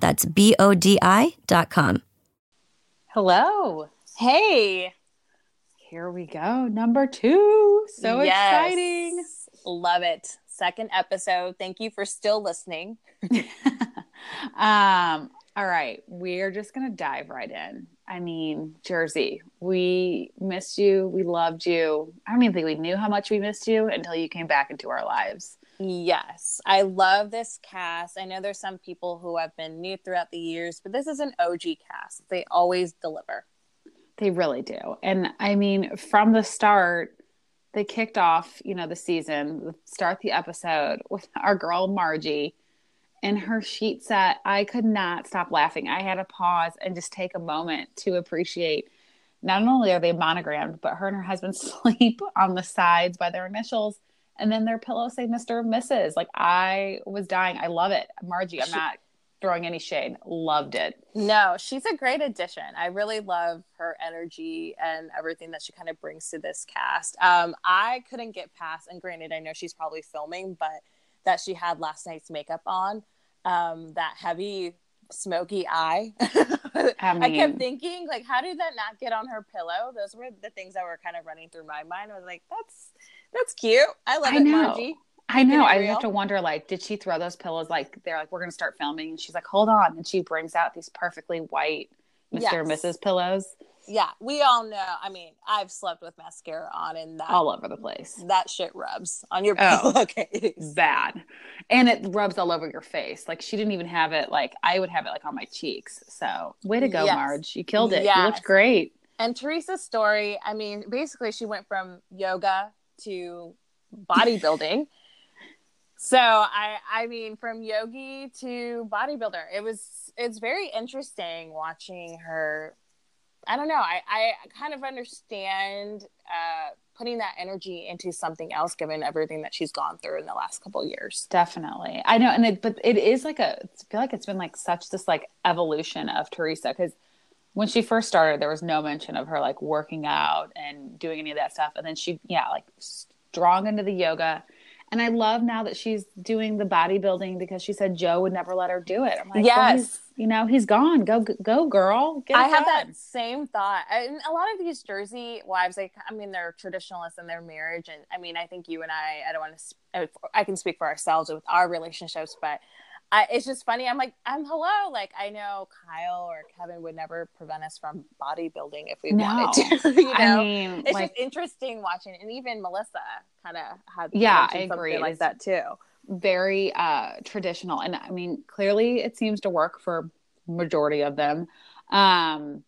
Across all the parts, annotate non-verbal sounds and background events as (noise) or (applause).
That's B O D I dot com. Hello. Hey. Here we go. Number two. So Yes. exciting. Love it. Second episode. Thank you for still listening. (laughs) um, all right. We're just going to dive right in. I mean, Jersey, we missed you. We loved you. I don't even think we knew how much we missed you until you came back into our lives. Yes, I love this cast. I know there's some people who have been new throughout the years, but this is an OG cast. They always deliver. They really do. And I mean, from the start, they kicked off, you know, the season, start the episode with our girl Margie and her sheet set. I could not stop laughing. I had to pause and just take a moment to appreciate not only are they monogrammed, but her and her husband (laughs) sleep on the sides by their initials. And then their pillows say Mr. and Mrs. Like I was dying. I love it. Margie, I'm not throwing any shade. Loved it. No, she's a great addition. I really love her energy and everything that she kind of brings to this cast. Um, I couldn't get past, and granted, I know she's probably filming, but that she had last night's makeup on, um, that heavy smoky eye. (laughs) I, I kept thinking, like, how did that not get on her pillow? Those were the things that were kind of running through my mind. I was like, that's that's cute. I love I it, know. Margie. I know. I have to wonder, like, did she throw those pillows? Like, they're like, we're going to start filming. And she's like, hold on. And she brings out these perfectly white Mr. and Mrs. pillows Yeah, we all know. I mean, I've slept with mascara on, and that all over the place. that shit rubs on your Oh. okay. (laughs) Bad. And it rubs all over your face. Like, she didn't even have it, like, I would have it, like, on my cheeks. So, way to go, Yes. Marge. You killed it. You Yes. looked great. And Teresa's story, I mean, basically she went from yoga to bodybuilding. (laughs) so I I mean from yogi to bodybuilder. It was it's very interesting watching her I don't know. I, I kind of understand uh, putting that energy into something else, given everything that she's gone through in the last couple years. Definitely. I know. And it, but it is like a, I feel like it's been like such this like evolution of Teresa because when she first started, there was no mention of her like working out and doing any of that stuff. And then she, yeah, like strong into the yoga. And I love now that she's doing the bodybuilding because she said Joe would never let her do it. I'm like, Yes. he's- you know, he's gone. Go, go, girl. Get I have done. that same thought. And a lot of these Jersey wives, like, I mean, they're traditionalists in their marriage. And I mean, I think you and I, I don't want to, I can speak for ourselves with our relationships, but I, it's just funny. I'm like, I'm hello. Like, I know Kyle or Kevin would never prevent us from bodybuilding if we No. wanted to. (laughs) You know, I mean, it's like, just interesting watching. And even Melissa kind of had, Yeah, I agree. like It's- that too. very uh traditional and i mean clearly it seems to work for majority of them um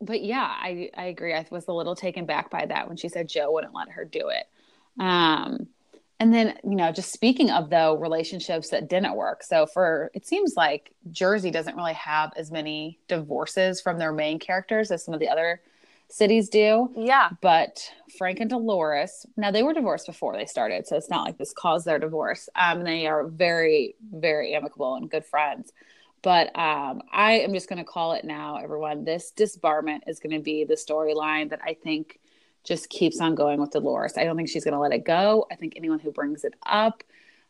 but yeah i i agree i was a little taken back by that when she said joe wouldn't let her do it um and then you know just speaking of though relationships that didn't work so for it seems like jersey doesn't really have as many divorces from their main characters as some of the other cities do Yeah. but Frank and Dolores, now they were divorced before they started, so it's not like this caused their divorce. Um, they are very, very amicable and good friends. But um, I am just going to call it now, everyone. This disbarment is going to be the storyline that I think just keeps on going with Dolores. I don't think she's going to let it go. I think anyone who brings it up,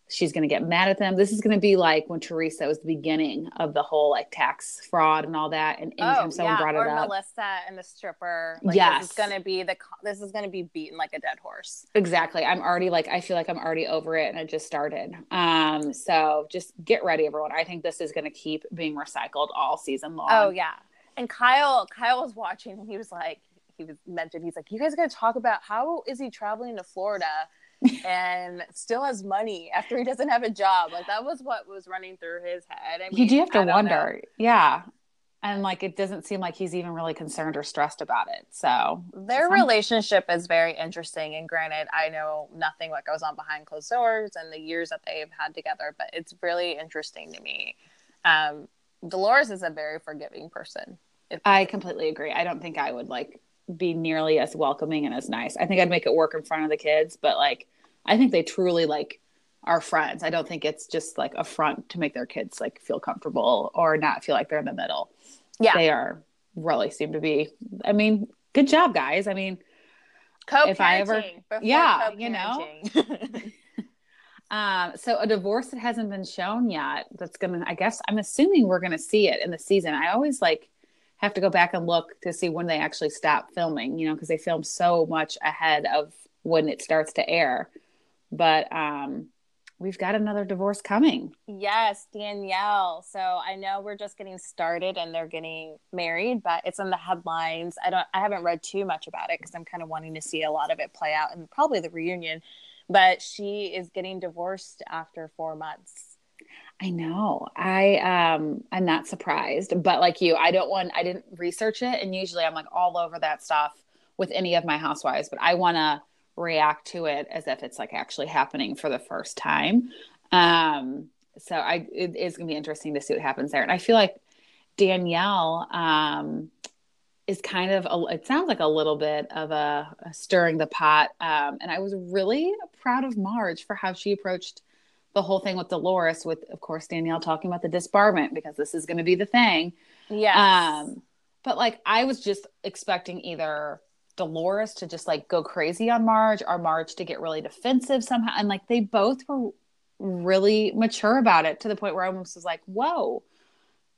she's going to get mad at them. This is going to be like when Teresa was the beginning of the whole like tax fraud and all that. And anytime someone brought it Oh, or up, Melissa and the stripper. Like, Yes. This is going to be the, this is going to be beaten like a dead horse. Exactly. I'm already like I feel like I'm already over it and it just started. Um so just get ready everyone. I think this is going to keep being recycled all season long. Oh yeah. And Kyle, Kyle was watching and he was like, he was mentioned, he's like, you guys are going to talk about how is he traveling to Florida (laughs) and still has money after he doesn't have a job? Like that was what was running through his head. I mean, you do have to wonder. Yeah. And like it doesn't seem like he's even really concerned or stressed about it. So. Their relationship is very interesting. And granted, I know nothing what goes on behind closed doors and the years that they've had together, but it's really interesting to me. Um, Dolores is a very forgiving person. If- I completely agree. I don't think I would like be nearly as welcoming and as nice. I think I'd make it work in front of the kids, but like I think they truly like are friends. I don't think it's just like a front to make their kids like feel comfortable or not feel like they're in the middle. yeah. They are really seem to be I mean, good job guys. I mean, if I ever- yeah, you know. (laughs) Um, so a divorce that hasn't been shown yet, that's gonna I guess I'm assuming we're gonna see it in the season. I always like have to go back and look to see when they actually stop filming, you know, because they film so much ahead of when it starts to air. But um we've got another divorce coming. Yes, Danielle. So I know we're just getting started and they're getting married, but it's in the headlines. I don't I haven't read too much about it because I'm kind of wanting to see a lot of it play out and probably the reunion. But she is getting divorced after four months. I know. I um I'm not surprised, but like you, I don't want I didn't research it and usually I'm like all over that stuff with any of my housewives, but I want to react to it as if it's like actually happening for the first time. Um so I it is going to be interesting to see what happens there. And I feel like Danielle um is kind of a, it sounds like a little bit of a, a stirring the pot um and I was really proud of Marge for how she approached the whole thing with Dolores, with of course Danielle talking about the disbarment because this is going to be the thing. Yeah. Um, but like I was just expecting either Dolores to just like go crazy on Marge or Marge to get really defensive somehow, and like they both were really mature about it to the point where I almost was like, "Whoa,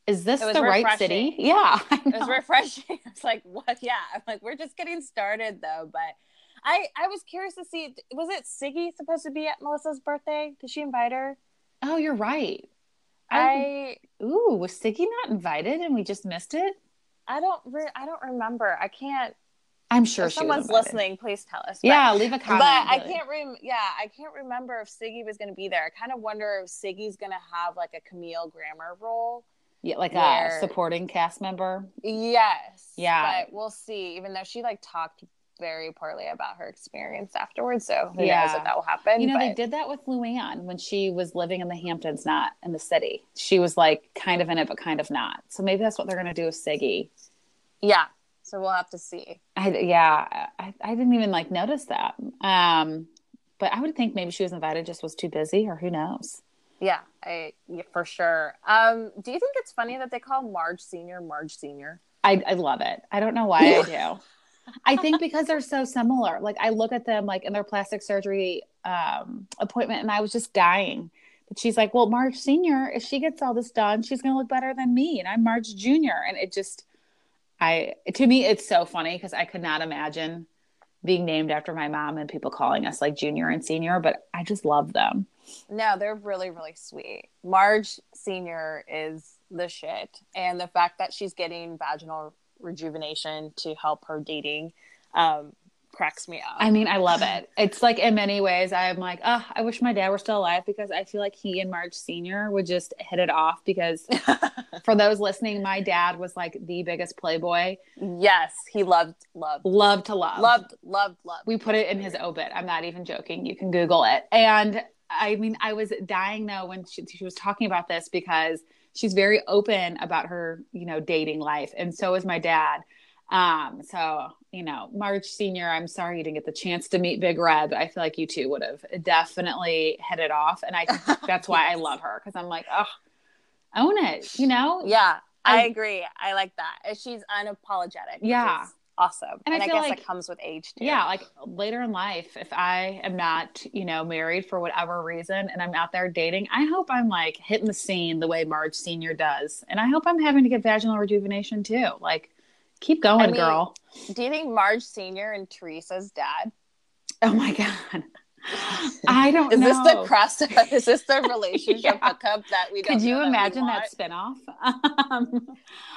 is this the right city?" Yeah, (laughs) it was refreshing. (laughs) It's like, what? Yeah. I'm like, we're just getting started though. But I, I was curious to see, was it Siggy supposed to be at Melissa's birthday? Did she invite her? oh, you're right. I, I, ooh, was Siggy not invited and we just missed it? I don't, re- I don't remember. I can't. I'm sure if she someone's listening, please tell us. But- Yeah, leave a comment. but I can't rem. Yeah, I can't remember if Siggy was going to be there. I kind of wonder if Siggy's going to have like a Camille Grammer role. Yeah, like where- a supporting cast member. Yes. Yeah. But we'll see. Even though she like talked very poorly about her experience afterwards, so who knows Yeah. if that will happen. You know, they did that with Luann when she was living in the Hamptons, not in the city. She was like kind of in it, but kind of not. So maybe that's what they're going to do with Siggy. Yeah. So we'll have to see. I, yeah, I, I didn't even like notice that. Um, but I would think maybe she was invited, just was too busy, or who knows. Yeah, I yeah, for sure. Um, do you think it's funny that they call Marge Senior Marge Senior? I, I love it. I don't know why I (laughs) do. I think because they're so similar. Like I look at them like in their plastic surgery um, appointment, and I was just dying. But she's like, "Well, Marge Senior, if she gets all this done, she's going to look better than me, and I'm Marge Junior." And it just, I to me, it's so funny because I could not imagine being named after my mom and people calling us like Junior and Senior. But I just love them. No, they're really really sweet. Marge Senior is the shit, and the fact that she's getting vaginal rejuvenation to help her dating um, cracks me up. I mean, I love it. It's like in many ways, I'm like, oh, I wish my dad were still alive because I feel like he and Marge Senior would just hit it off. Because (laughs) for those listening, my dad was like the biggest playboy, yes, he loved loved loved to love, loved loved loved. We put it in his obit. I'm not even joking. You can Google it. And I mean, I was dying though when she, she was talking about this because she's very open about her, you know, dating life, and so is my dad. Um, so you know, Marge Senior, I'm sorry you didn't get the chance to meet Big Red, but I feel like you two would have definitely hit it off, and I (laughs) that's why I love her because I'm like, oh, own it, you know? Yeah, I, I- agree. I like that. She's unapologetic. Yeah. is awesome. And And, I I, guess like- it comes with age too. yeah like later in life if i am not you know married for whatever reason and i'm out there dating i hope i'm like hitting the scene the way marge senior does and i hope i'm having to get vaginal rejuvenation too like keep going I mean- girl Do you think Marge Senior and Teresa's dad? oh my god (laughs) I don't is know. this the crust? Is this the (laughs) relationship Yeah. hookup that we? Don't Could you that imagine want? that spinoff? (laughs) um,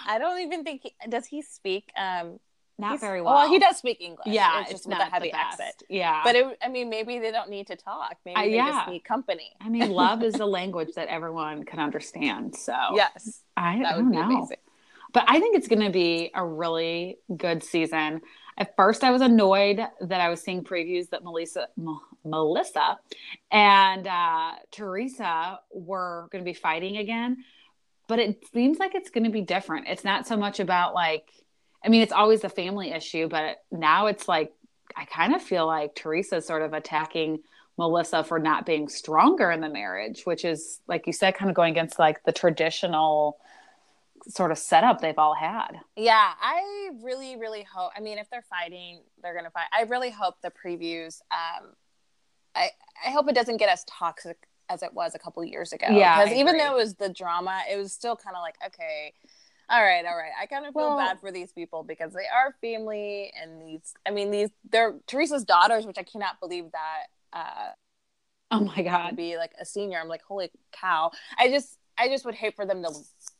I don't even think he does. He speak um not he's- very well. Well, he does speak English. Yeah, it's just it's with not a heavy accent. Yeah, But it, I mean, maybe they don't need to talk. Maybe Uh, they yeah. just need company. I mean, (laughs) love is a language that everyone can understand. So Yes, I, I don't know. amazing. But I think it's going to be a really good season. At first, I was annoyed that I was seeing previews that Melissa, M- Melissa, and uh, Teresa were going to be fighting again. But it seems like it's going to be different. It's not so much about like, I mean, it's always a family issue, but now it's like I kind of feel like Teresa's sort of attacking Melissa for not being stronger in the marriage, which is like you said, kind of going against like the traditional sort of setup they've all had. Yeah, I really, really hope. I mean, if they're fighting, they're gonna fight. I really hope the previews. Um, I I hope it doesn't get as toxic as it was a couple years ago. Yeah, because even though it was the drama, it was still kind of like okay. All right, all right. I kind of feel Well- bad for these people because they are family, and these. I mean, these they're Teresa's daughters, which I cannot believe that uh, Oh my god. be like a senior. I'm like, holy cow! I just, I just would hate for them to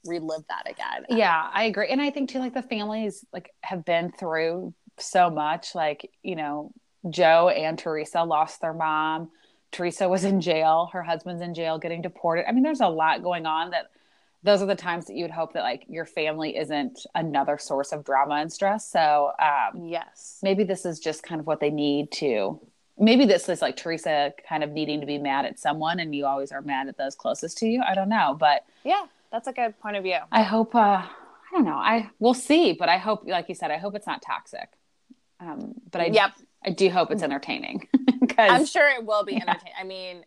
relive that again. Yeah, I agree. And I think too like the families like have been through so much like, you know, Joe and Teresa lost their mom. Teresa was in jail, her husband's in jail getting deported. I mean, there's a lot going on that those are the times that you would hope that like your family isn't another source of drama and stress. So, um Yes. maybe this is just kind of what they need to maybe this is like teresa kind of needing to be mad at someone and you always are mad at those closest to you i don't know but Yeah, that's a good point of view. i hope uh i don't know i we'll see but i hope like you said i hope it's not toxic um but i Yep. i do hope it's entertaining (laughs) I'm sure it will be (laughs) Yeah. entertaining. I mean,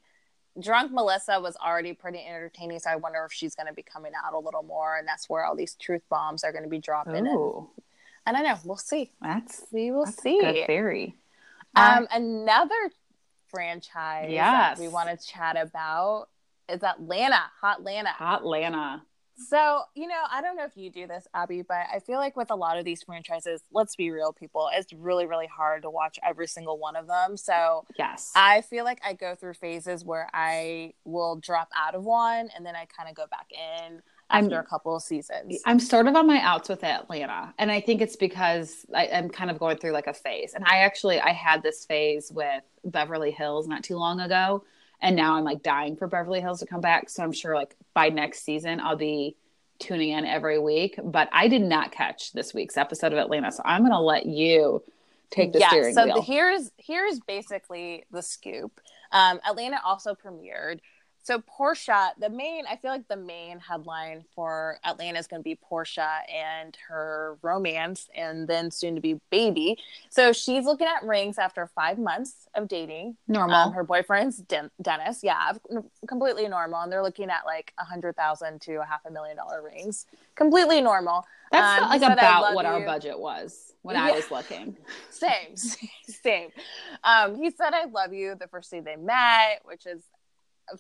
drunk Melissa was already pretty entertaining, so I wonder if she's going to be coming out a little more, and that's where all these truth bombs are going to be dropping. And I don't know. We'll see. that's We will that's a see. good theory Uh, Um, another franchise Yes. that we want to chat about is Atlanta, Hot Atlanta. Hotlanta So, you know, I don't know if you do this, Abby, but I feel like with a lot of these franchises, let's be real, people, it's really, really hard to watch every single one of them. So yes I feel like I go through phases where I will drop out of one and then I kind of go back in I'm- after a couple of seasons. I'm sort of on my outs with Atlanta, and I think it's because I, I'm kind of going through like a phase. And I actually I had this phase with Beverly Hills not too long ago, and now I'm like dying for Beverly Hills to come back. So I'm sure like by next season I'll be tuning in every week. But I did not catch this week's episode of Atlanta, so I'm gonna let you take the yeah, steering so wheel. the, here's here's basically the scoop. Um, Atlanta also premiered. So Porsha, the main, I feel like the main headline for Atlanta is going to be Porsha and her romance, and then soon to be baby. So she's looking at rings after five months of dating. Normal. Um, her boyfriend's Den- Dennis. Yeah, completely normal, and they're looking at like a hundred thousand to a half a million dollar rings. Completely normal. That's um, not, like about what our budget was when I was looking. (laughs) same, (laughs) same. Um, he said, "I love you" the first day they met, which is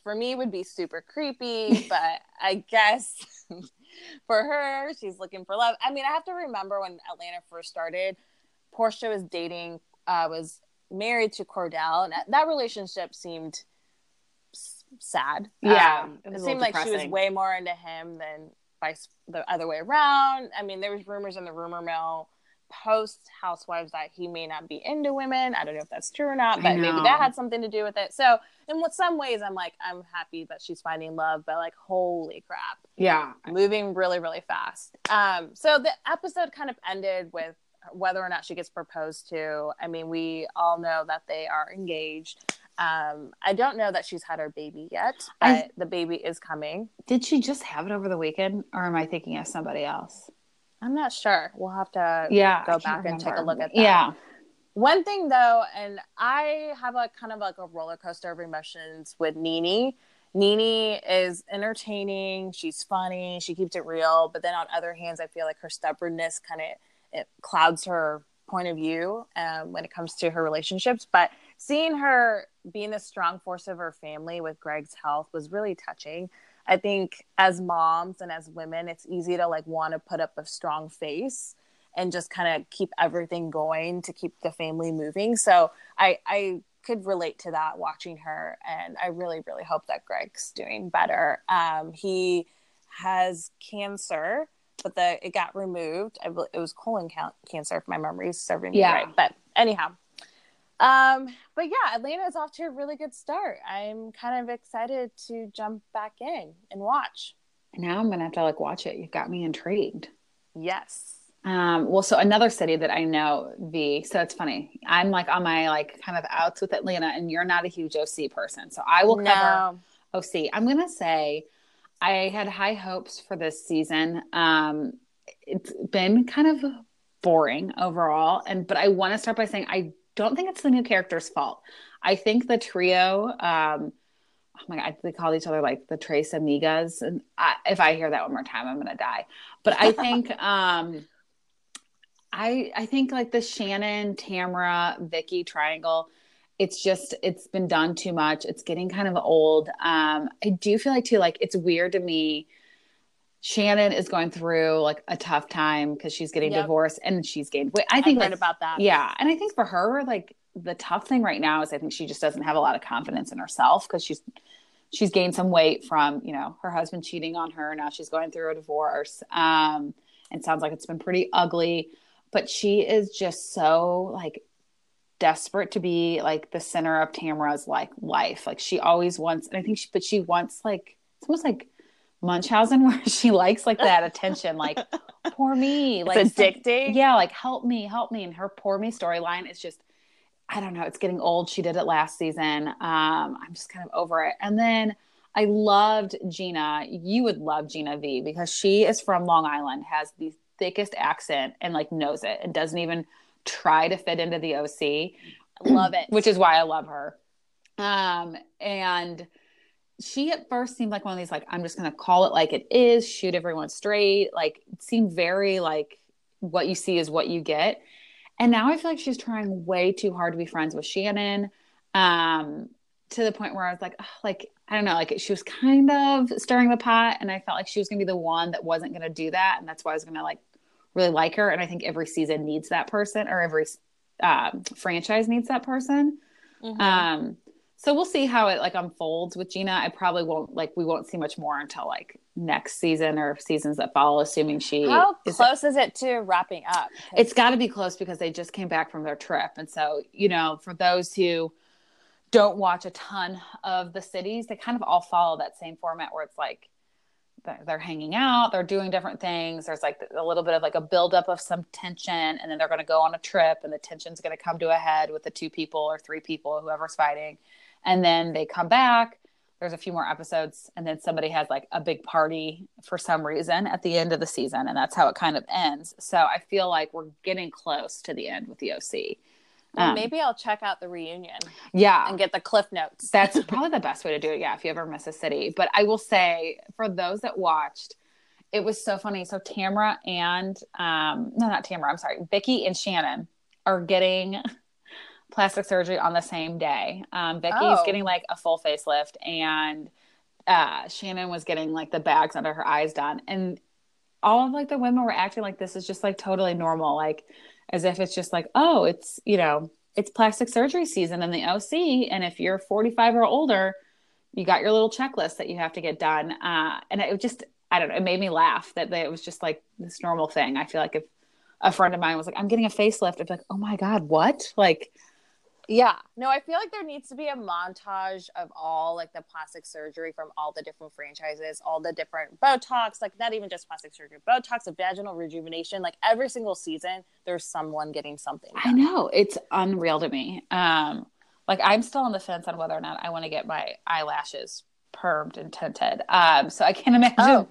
for me would be super creepy, but I guess (laughs) for her, she's looking for love. I mean, I have to remember when Atlanta first started, Porsha was dating, uh, was married to Cordell, and that, that relationship seemed s- sad. Yeah, Um, it it, seemed like she was way more into him than vice the other way around. I mean, there was rumors in the rumor mill post Housewives that he may not be into women. I don't know if that's true or not, but maybe that had something to do with it. So, in what some ways, I'm like, I'm happy that she's finding love, but like, holy crap, Yeah. moving really, really fast. Um, so the episode kind of ended with whether or not she gets proposed to. I mean, we all know that they are engaged. Um, I don't know that she's had her baby yet, but I- the baby is coming. Did she just have it over the weekend, or am I thinking of somebody else? I'm not sure. We'll have to Yeah, go back and take a look at that. Yeah, One thing though, and I have a kind of like a roller coaster of emotions with NeNe. NeNe is entertaining, she's funny, she keeps it real, but then on other hands, I feel like her stubbornness kind of it clouds her point of view um, when it comes to her relationships. But seeing her being the strong force of her family with Gregg's health was really touching. I think as moms and as women, it's easy to like want to put up a strong face and just kind of keep everything going to keep the family moving. So I I could relate to that watching her, and I really, really hope that Gregg's doing better. Um, he has cancer, but the it got removed. I, it was colon cancer, if my memory is serving me Yeah. right. But anyhow, um, but yeah, Atlanta is off to a really good start. I'm kind of excited to jump back in and watch. Now I'm gonna have to like watch it. You've got me intrigued. Yes. Um, well, so another city that I know, V. So it's funny. I'm like on my like kind of outs with Atlanta, and you're not a huge OC person. So I will cover No. OC. I'm gonna say I had high hopes for this season. Um, it's been kind of boring overall, and but I want to start by saying I don't think it's the new character's fault. I think the trio. Um, oh my god, they call each other like the Tres Amigas, and I, if I hear that one more time, I'm gonna die. But I think. (laughs) um I I think like the Shannon, Tamra, Vicki triangle, it's just it's been done too much. It's getting kind of old. Um, I do feel like too like it's weird to me. Shannon is going through like a tough time because she's getting Yep. divorced and she's gained weight. I think I've like, about that. yeah, and I think for her like the tough thing right now is I think she just doesn't have a lot of confidence in herself because she's she's gained some weight from you know her husband cheating on her. Now she's going through a divorce. Um, and sounds like it's been pretty ugly but she is just so like desperate to be like the center of Tamra's like life. Like she always wants, and I think she, but she wants like it's almost like Munchausen, (laughs) where she likes like that attention, like (laughs) poor me, like it's some- yeah, like help me, help me. And her poor me storyline is just, I don't know, it's getting old. She did it last season. Um, I'm just kind of over it. And then I loved Gina. You would love Gina V because she is from Long Island, has the thickest accent and like knows it and doesn't even try to fit into the OC, Love it. (clears throat) which is why I love her. Um, and she at first seemed like one of these like I'm just gonna call it like it is, shoot everyone straight. Like it seemed very like what you see is what you get. And now I feel like she's trying way too hard to be friends with Shannon. Um, to the point where I was like, like I don't know, like she was kind of stirring the pot, and I felt like she was gonna be the one that wasn't gonna do that, and that's why I was gonna like really like her. And I think every season needs that person, or every um, franchise needs that person. Mhm. Um, so we'll see how it like unfolds with Gina. I probably won't like we won't see much more until like next season or seasons that follow, assuming she How is close is it to wrapping up? It's got to be close because they just came back from their trip. And so, you know, for those who don't watch a ton of the cities, they kind of all follow that same format where it's like they're, they're hanging out, they're doing different things. There's like a little bit of like a buildup of some tension, and then they're going to go on a trip, and the tension's going to come to a head with the two people or three people, whoever's fighting. And then they come back. There's a few more episodes, and then somebody has like a big party for some reason at the end of the season, and that's how it kind of ends. So I feel like we're getting close to the end with the OC. Um, maybe I'll check out the reunion Yeah, and get the cliff notes. that's (laughs) probably the best way to do it. Yeah, if you ever miss a city. But I will say, for those that watched, it was so funny. So Tamra and um, no, not Tamra. I'm sorry, Vicki and Shannon are getting plastic surgery on the same day. Um, Vicki's Oh. getting like a full facelift, and uh, Shannon was getting like the bags under her eyes done, and all of like the women were acting like this is just like totally normal, like as if it's just like, oh, it's you know, it's plastic surgery season in the OC, and if you're 45 or older, you got your little checklist that you have to get done. Uh, and it just, I don't know, it made me laugh that they, it was just like this normal thing. I feel like if a friend of mine was like, I'm getting a facelift, I'd be like, oh my God, what? Like, Yeah. No, I feel like there needs to be a montage of all like the plastic surgery from all the different franchises, all the different Botox, like not even just plastic surgery, Botox, of vaginal rejuvenation. Like every single season, there's someone getting something. I know it's unreal to me. Um, like I'm still on the fence on whether or not I want to get my eyelashes permed and tinted. Um, so I can't (laughs) imagine. Oh.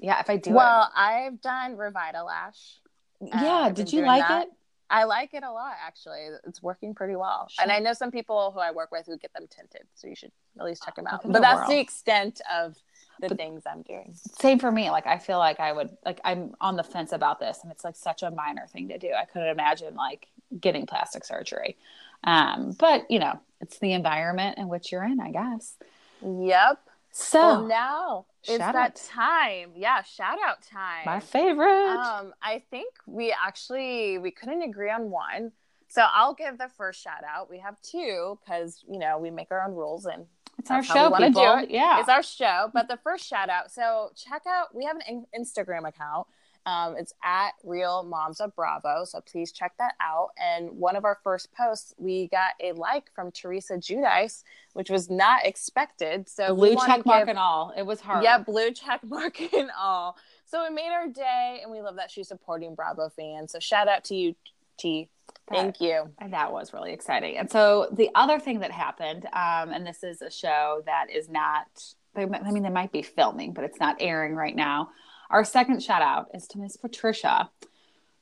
Yeah, if I do Well, I've done Revitalash. Yeah, I've did you like that. it? I like it a lot, actually. It's working pretty well. And I know some people who I work with who get them tinted, so you should at least check them out. But the that's world. the extent of the But- things I'm doing. Same for me. Like I feel like I would like I'm on the fence about this, and it's like such a minor thing to do. I couldn't imagine like getting plastic surgery. Um, but you know, it's the environment in which you're in, I guess. Yep. So Well, now it's that out. time. Yeah, shout out time. my favorite. Um, I think we actually we couldn't agree on one, So I'll give the first shout out. We have two because you know we make our own rules and It's our show, we people. do it. Yeah. it's our show. But the first shout out. So check out. We have an in- Instagram account. Um, it's at Real Moms of Bravo. So please check that out. And one of our first posts, we got a like from Teresa Giudice, which was not expected. So Blue check mark give- and all. It was hard. yeah, blue check mark (laughs) and all. So it made our day, and we love that she's supporting Bravo fans. So shout out to you, T. Thank you. And that was really exciting. And so the other thing that happened, um, and this is a show that is not, they, I mean, they might be filming, but it's not airing right now. Our second shout out is to Miss Patricia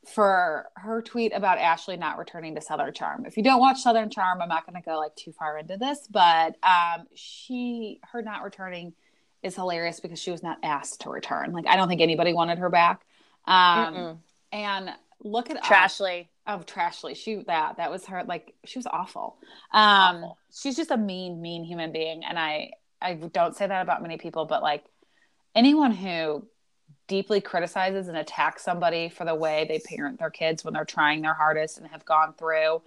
for her tweet about Ashley not returning to Southern Charm. If you don't watch Southern Charm, I'm not going to go like too far into this, but um, she, her not returning is hilarious because she was not asked to return. Like, I don't think anybody wanted her back. Um, Mm-mm. and look at Trashly. of Trashly. She that that was her like she was awful. Um Awful. she's just a mean mean human being and I I don't say that about many people but like anyone who deeply criticizes and attacks somebody for the way they parent their kids when they're trying their hardest and have gone through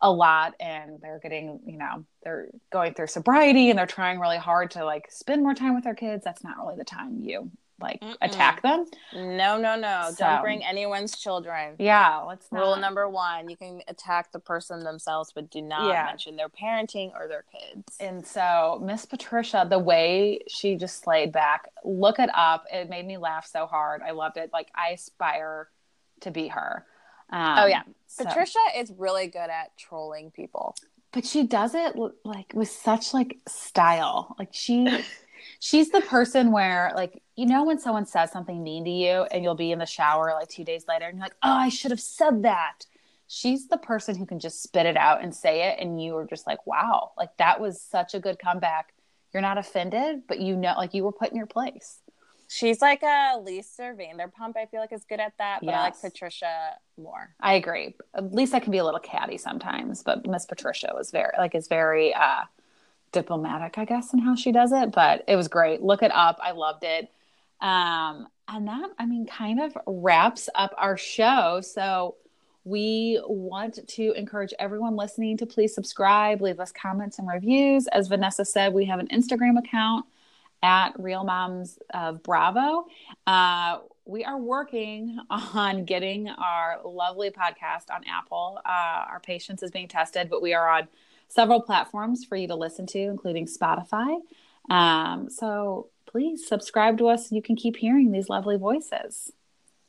a lot and they're getting, you know, they're going through sobriety and they're trying really hard to like spend more time with their kids, that's not really the time you like Mm-mm. attack them. No, no, no. So- Don't bring anyone's children. Yeah, let's not Rule number one: you can attack the person themselves, but do not Yeah. mention their parenting or their kids. And so Miss Patricia, the way she just slayed back, look it up. It made me laugh so hard. I loved it. Like I aspire to be her. Um, Oh, yeah. so- Patricia is really good at trolling people. but she does it like with such like style. Like she, (laughs) she's the person where like you know when someone says something mean to you and you'll be in the shower like two days later and you're like, oh, I should have said that. She's the person who can just spit it out and say it, and you are just like, wow, like that was such a good comeback. You're not offended, but you know, like you were put in your place. She's like a Lisa Vanderpump. I feel like is good at that, but I like Patricia more. I agree. At least I can be a little catty sometimes, but Miss Patricia was very like is very uh diplomatic, I guess, in how she does it. But it was great. Look it up. I loved it. Um, and that I mean kind of wraps up our show. So we want to encourage everyone listening to please subscribe, leave us comments and reviews. As Vanessa said, we have an Instagram account at Real Moms of Bravo. Uh, we are working on getting our lovely podcast on Apple. Uh, our patience is being tested, but we are on several platforms for you to listen to, including Spotify. Um, so please subscribe to us. You can keep hearing these lovely voices.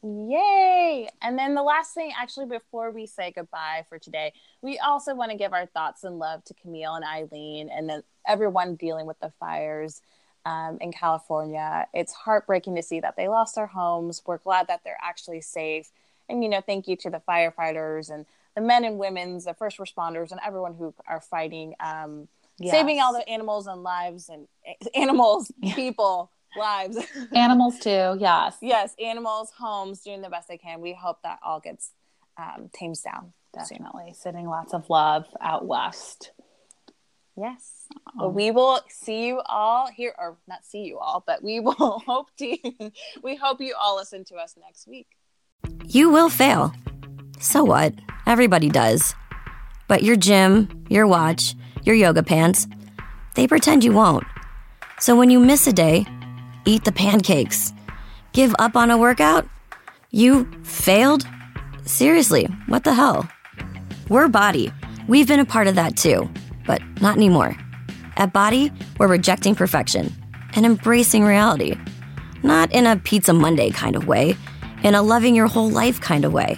Yay! And then the last thing, actually, before we say goodbye for today, we also want to give our thoughts and love to Camille and Eileen and then everyone dealing with the fires um, in California. It's heartbreaking to see that they lost their homes. We're glad that they're actually safe. And, you know, thank you to the firefighters and the men and women's, the first responders, and everyone who are fighting, um, saving all the animals and lives and (laughs) animals, people, lives. (laughs) Animals too, yes. yes, animals, homes, doing the best they can. We hope that all gets um, tamed down. soon. Definitely. Sending lots of love out west. Yes. Well, we will see you all here, or not see you all, but we (laughs) will hope to. we hope you all listen to us next week. You will fail. So what? Everybody does. But your gym, your watch, your yoga pants, they pretend you won't. So when you miss a day, eat the pancakes. Give up on a workout? You failed? Seriously, what the hell? We're Body. We've been a part of that too, but not anymore. At Body, we're rejecting perfection and embracing reality. Not in a Pizza Monday kind of way, in a loving your whole life kind of way.